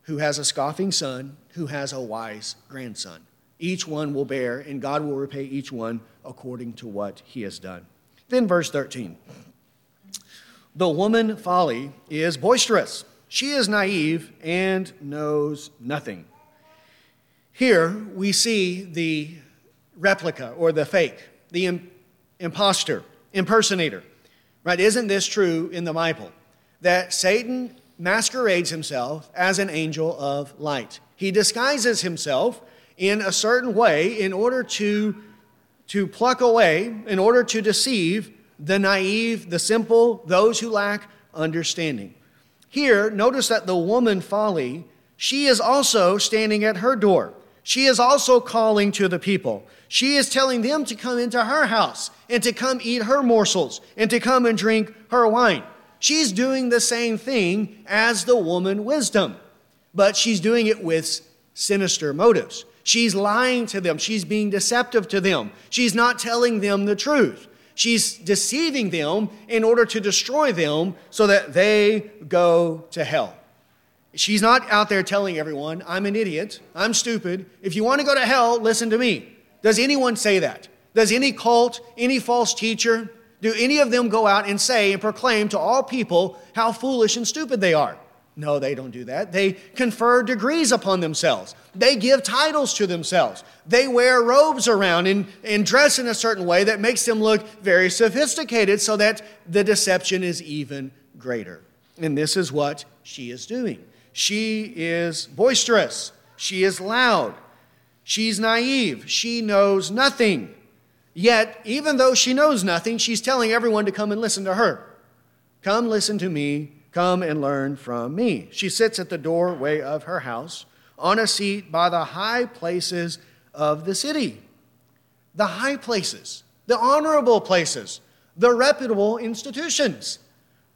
who has a scoffing son, who has a wise grandson. Each one will bear, and God will repay each one according to what he has done. Then, verse 13. The woman folly is boisterous. She is naive and knows nothing. Here we see the replica or the fake, the impostor, impersonator. Right? Isn't this true in the Bible? That Satan masquerades himself as an angel of light. He disguises himself in a certain way in order to, to pluck away, in order to deceive the naive, the simple, those who lack understanding. Here, notice that the woman folly, she is also standing at her door. She is also calling to the people. She is telling them to come into her house and to come eat her morsels and to come and drink her wine. She's doing the same thing as the woman wisdom, but she's doing it with sinister motives. She's lying to them. She's being deceptive to them. She's not telling them the truth. She's deceiving them in order to destroy them so that they go to hell. She's not out there telling everyone, I'm an idiot, I'm stupid. If you want to go to hell, listen to me. Does anyone say that? Does any cult, any false teacher, do any of them go out and say and proclaim to all people how foolish and stupid they are? No, they don't do that. They confer degrees upon themselves. They give titles to themselves. They wear robes around and, and dress in a certain way that makes them look very sophisticated so that the deception is even greater. And this is what she is doing. She is boisterous. She is loud. She's naive. She knows nothing. Yet, even though she knows nothing, she's telling everyone to come and listen to her. Come listen to me. Come and learn from me. She sits at the doorway of her house on a seat by the high places of the city. The high places, the honorable places, the reputable institutions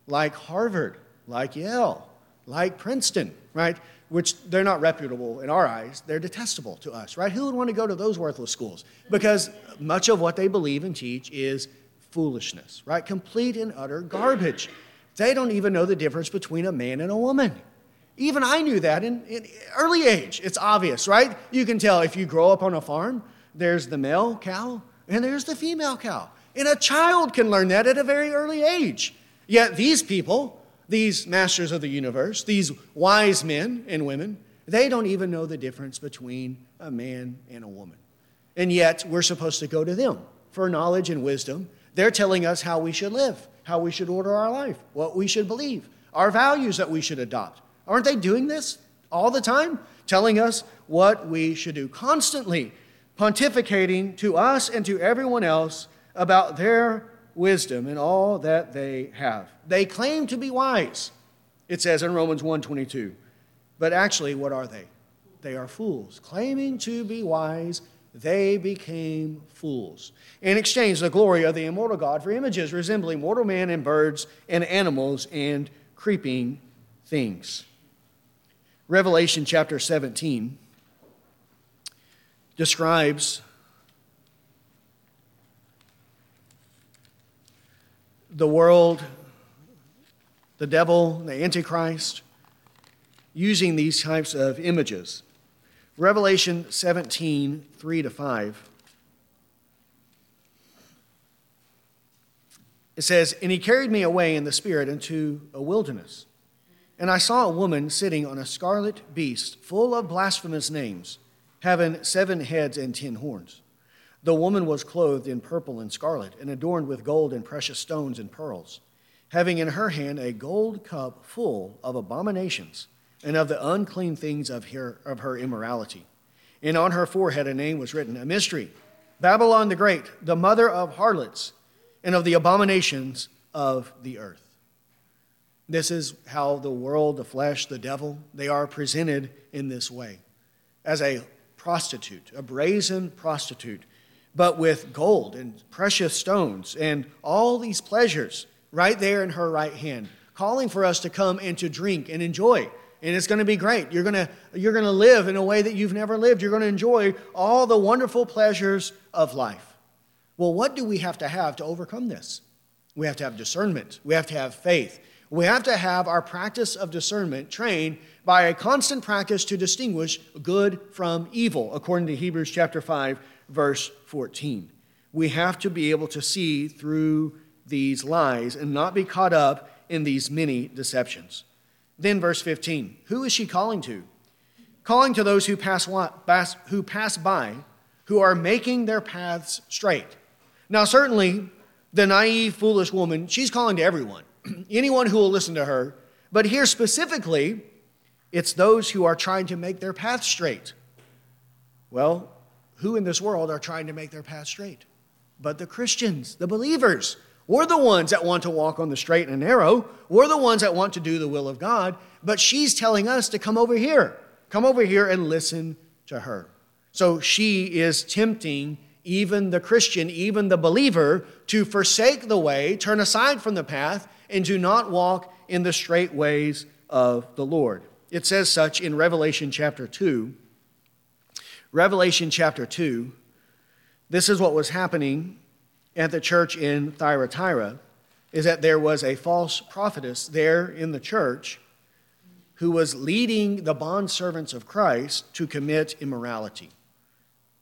like Harvard, like Yale, like Princeton, right? Which they're not reputable in our eyes, they're detestable to us, right? Who would want to go to those worthless schools? Because much of what they believe and teach is foolishness, right? Complete and utter garbage. They don't even know the difference between a man and a woman. Even I knew that in, in early age. It's obvious, right? You can tell if you grow up on a farm, there's the male cow and there's the female cow. And a child can learn that at a very early age. Yet these people, these masters of the universe, these wise men and women, they don't even know the difference between a man and a woman. And yet, we're supposed to go to them for knowledge and wisdom. They're telling us how we should live, how we should order our life, what we should believe, our values that we should adopt. Aren't they doing this all the time? telling us what we should do, constantly pontificating to us and to everyone else about their wisdom and all that they have. They claim to be wise, it says in Romans 1:22. But actually, what are they? They are fools. Claiming to be wise, they became fools and exchanged the glory of the immortal God for images resembling mortal man and birds and animals and creeping things. Revelation chapter 17 describes the world, the devil, the Antichrist, using these types of images. Revelation 17, 3 to 5. It says, And he carried me away in the Spirit into a wilderness. And I saw a woman sitting on a scarlet beast, full of blasphemous names, having seven heads and ten horns. The woman was clothed in purple and scarlet, and adorned with gold and precious stones and pearls, having in her hand a gold cup full of abominations and of the unclean things of her, of her immorality. And on her forehead a name was written, a mystery Babylon the Great, the mother of harlots and of the abominations of the earth. This is how the world, the flesh, the devil, they are presented in this way as a prostitute, a brazen prostitute but with gold and precious stones and all these pleasures right there in her right hand, calling for us to come and to drink and enjoy. And it's going to be great. You're going to, you're going to live in a way that you've never lived. You're going to enjoy all the wonderful pleasures of life. Well, what do we have to have to overcome this? We have to have discernment. We have to have faith. We have to have our practice of discernment trained by a constant practice to distinguish good from evil, according to Hebrews chapter 5, verse 14. We have to be able to see through these lies and not be caught up in these many deceptions. Then, verse 15 Who is she calling to? Calling to those who pass, who pass by, who are making their paths straight. Now, certainly, the naive, foolish woman, she's calling to everyone, [CLEARS THROAT] anyone who will listen to her. But here specifically, it's those who are trying to make their path straight. Well, who in this world are trying to make their path straight? But the Christians, the believers. We're the ones that want to walk on the straight and narrow. We're the ones that want to do the will of God. But she's telling us to come over here. Come over here and listen to her. So she is tempting even the Christian, even the believer, to forsake the way, turn aside from the path, and do not walk in the straight ways of the Lord. It says such in Revelation chapter 2 Revelation chapter 2, this is what was happening at the church in Thyatira is that there was a false prophetess there in the church who was leading the bond servants of Christ to commit immorality.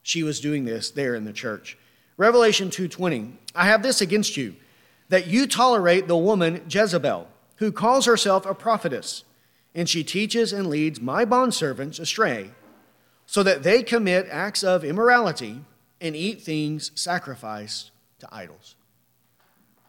She was doing this there in the church. Revelation 2:20 I have this against you that you tolerate the woman Jezebel who calls herself a prophetess and she teaches and leads my bondservants astray so that they commit acts of immorality and eat things sacrificed to idols.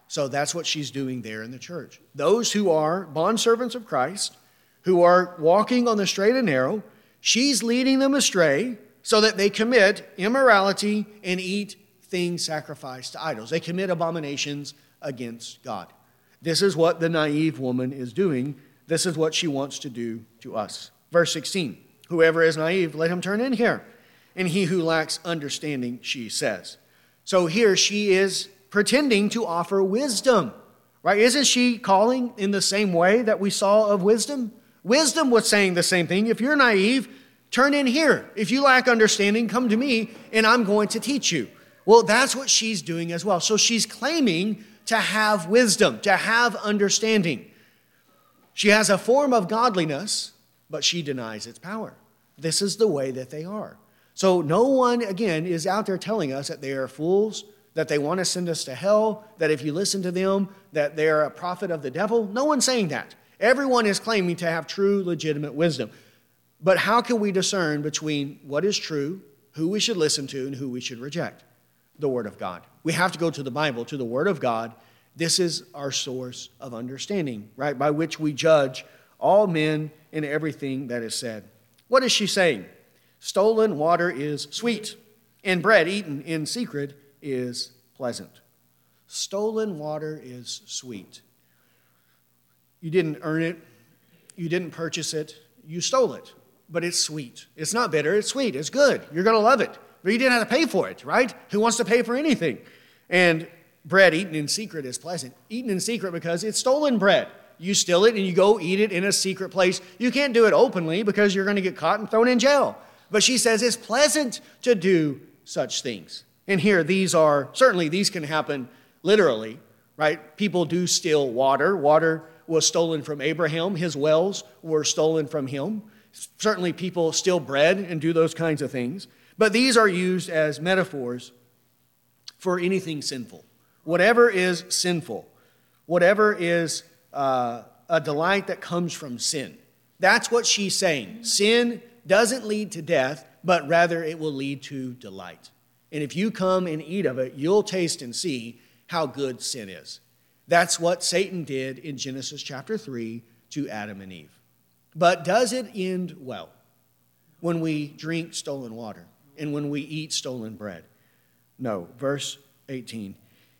So that's what she's doing there in the church. Those who are bondservants of Christ, who are walking on the straight and narrow, she's leading them astray so that they commit immorality and eat things sacrificed to idols. They commit abominations against God. This is what the naive woman is doing. This is what she wants to do to us. Verse 16 Whoever is naive, let him turn in here. And he who lacks understanding, she says. So here she is pretending to offer wisdom, right? Isn't she calling in the same way that we saw of wisdom? Wisdom was saying the same thing. If you're naive, turn in here. If you lack understanding, come to me and I'm going to teach you. Well, that's what she's doing as well. So she's claiming to have wisdom, to have understanding. She has a form of godliness, but she denies its power. This is the way that they are. So, no one, again, is out there telling us that they are fools, that they want to send us to hell, that if you listen to them, that they're a prophet of the devil. No one's saying that. Everyone is claiming to have true, legitimate wisdom. But how can we discern between what is true, who we should listen to, and who we should reject? The Word of God. We have to go to the Bible, to the Word of God. This is our source of understanding, right? By which we judge all men in everything that is said. What is she saying? Stolen water is sweet, and bread eaten in secret is pleasant. Stolen water is sweet. You didn't earn it, you didn't purchase it, you stole it, but it's sweet. It's not bitter, it's sweet, it's good. You're going to love it. But you didn't have to pay for it, right? Who wants to pay for anything? And bread eaten in secret is pleasant. Eaten in secret because it's stolen bread. You steal it and you go eat it in a secret place. You can't do it openly because you're going to get caught and thrown in jail. But she says it's pleasant to do such things. And here, these are certainly these can happen literally, right? People do steal water. Water was stolen from Abraham, his wells were stolen from him. Certainly, people steal bread and do those kinds of things. But these are used as metaphors for anything sinful. Whatever is sinful, whatever is uh, a delight that comes from sin. That's what she's saying. Sin doesn't lead to death, but rather it will lead to delight. And if you come and eat of it, you'll taste and see how good sin is. That's what Satan did in Genesis chapter 3 to Adam and Eve. But does it end well when we drink stolen water and when we eat stolen bread? No. Verse 18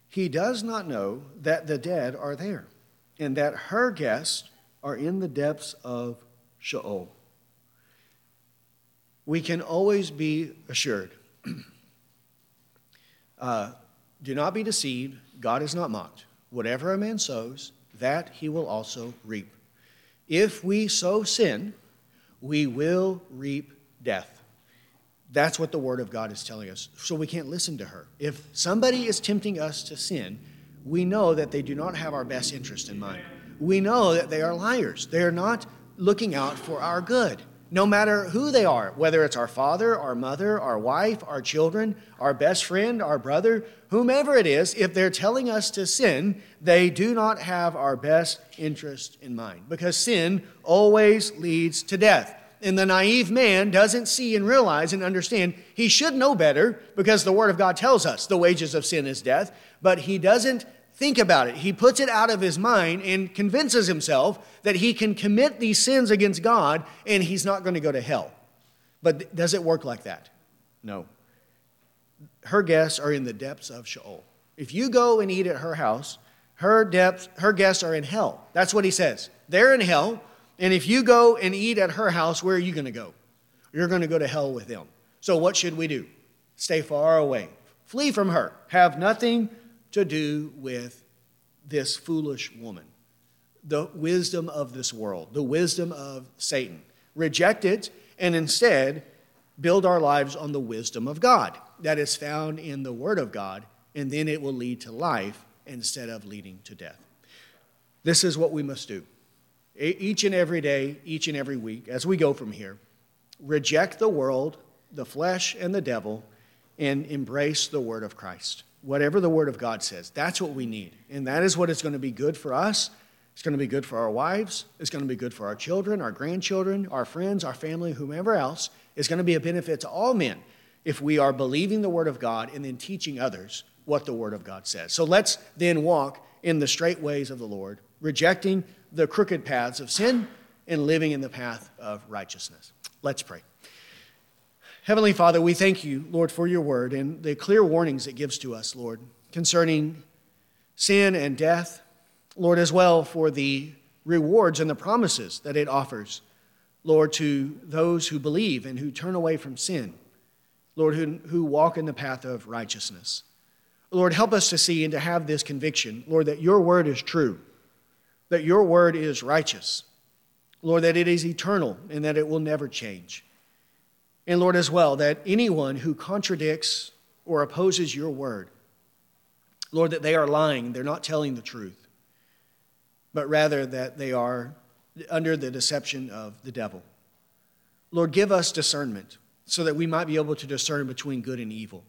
He does not know that the dead are there and that her guests are in the depths of Sheol. We can always be assured. [CLEARS THROAT] uh, do not be deceived. God is not mocked. Whatever a man sows, that he will also reap. If we sow sin, we will reap death. That's what the Word of God is telling us. So we can't listen to her. If somebody is tempting us to sin, we know that they do not have our best interest in mind. We know that they are liars. They are not looking out for our good no matter who they are, whether it's our father, our mother, our wife, our children, our best friend, our brother, whomever it is, if they're telling us to sin, they do not have our best interest in mind because sin always leads to death. And the naive man doesn't see and realize and understand he should know better because the Word of God tells us the wages of sin is death, but he doesn't think about it. He puts it out of his mind and convinces himself that he can commit these sins against God and he's not going to go to hell. But does it work like that? No. Her guests are in the depths of Sheol. If you go and eat at her house, her depths, her guests are in hell. That's what he says. They're in hell, and if you go and eat at her house, where are you going to go? You're going to go to hell with them. So what should we do? Stay far away. Flee from her. Have nothing to do with this foolish woman, the wisdom of this world, the wisdom of Satan. Reject it and instead build our lives on the wisdom of God that is found in the Word of God, and then it will lead to life instead of leading to death. This is what we must do. Each and every day, each and every week, as we go from here, reject the world, the flesh, and the devil, and embrace the Word of Christ whatever the Word of God says. That's what we need. And that is what is going to be good for us. It's going to be good for our wives. It's going to be good for our children, our grandchildren, our friends, our family, whomever else. It's going to be a benefit to all men if we are believing the Word of God and then teaching others what the Word of God says. So let's then walk in the straight ways of the Lord, rejecting the crooked paths of sin and living in the path of righteousness. Let's pray. Heavenly Father, we thank you, Lord, for your word and the clear warnings it gives to us, Lord, concerning sin and death. Lord, as well for the rewards and the promises that it offers, Lord, to those who believe and who turn away from sin, Lord, who, who walk in the path of righteousness. Lord, help us to see and to have this conviction, Lord, that your word is true, that your word is righteous, Lord, that it is eternal and that it will never change. And Lord, as well, that anyone who contradicts or opposes your word, Lord, that they are lying, they're not telling the truth, but rather that they are under the deception of the devil. Lord, give us discernment so that we might be able to discern between good and evil.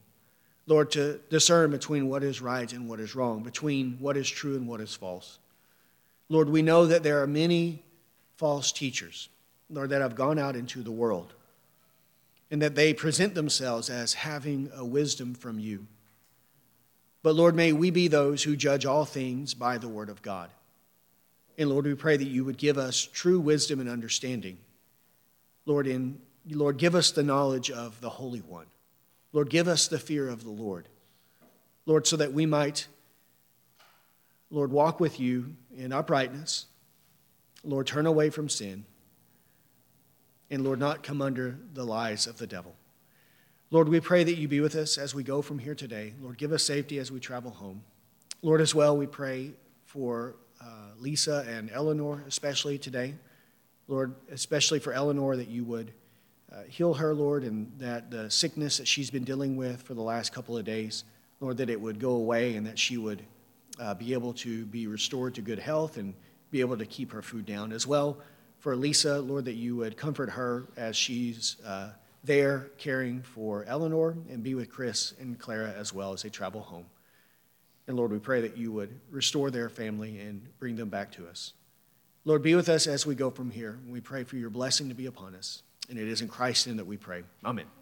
Lord, to discern between what is right and what is wrong, between what is true and what is false. Lord, we know that there are many false teachers, Lord, that have gone out into the world and that they present themselves as having a wisdom from you. But Lord, may we be those who judge all things by the word of God. And Lord, we pray that you would give us true wisdom and understanding, Lord, in Lord, give us the knowledge of the Holy One. Lord, give us the fear of the Lord. Lord, so that we might, Lord, walk with you in uprightness. Lord, turn away from sin. And Lord, not come under the lies of the devil. Lord, we pray that you be with us as we go from here today. Lord, give us safety as we travel home. Lord, as well, we pray for uh, Lisa and Eleanor, especially today. Lord, especially for Eleanor, that you would uh, heal her, Lord, and that the sickness that she's been dealing with for the last couple of days, Lord, that it would go away and that she would uh, be able to be restored to good health and be able to keep her food down. As well, for Lisa, Lord, that you would comfort her as she's uh, there caring for Eleanor and be with Chris and Clara as well as they travel home. And Lord, we pray that you would restore their family and bring them back to us. Lord, be with us as we go from here. We pray for your blessing to be upon us. And it is in Christ's name that we pray. Amen.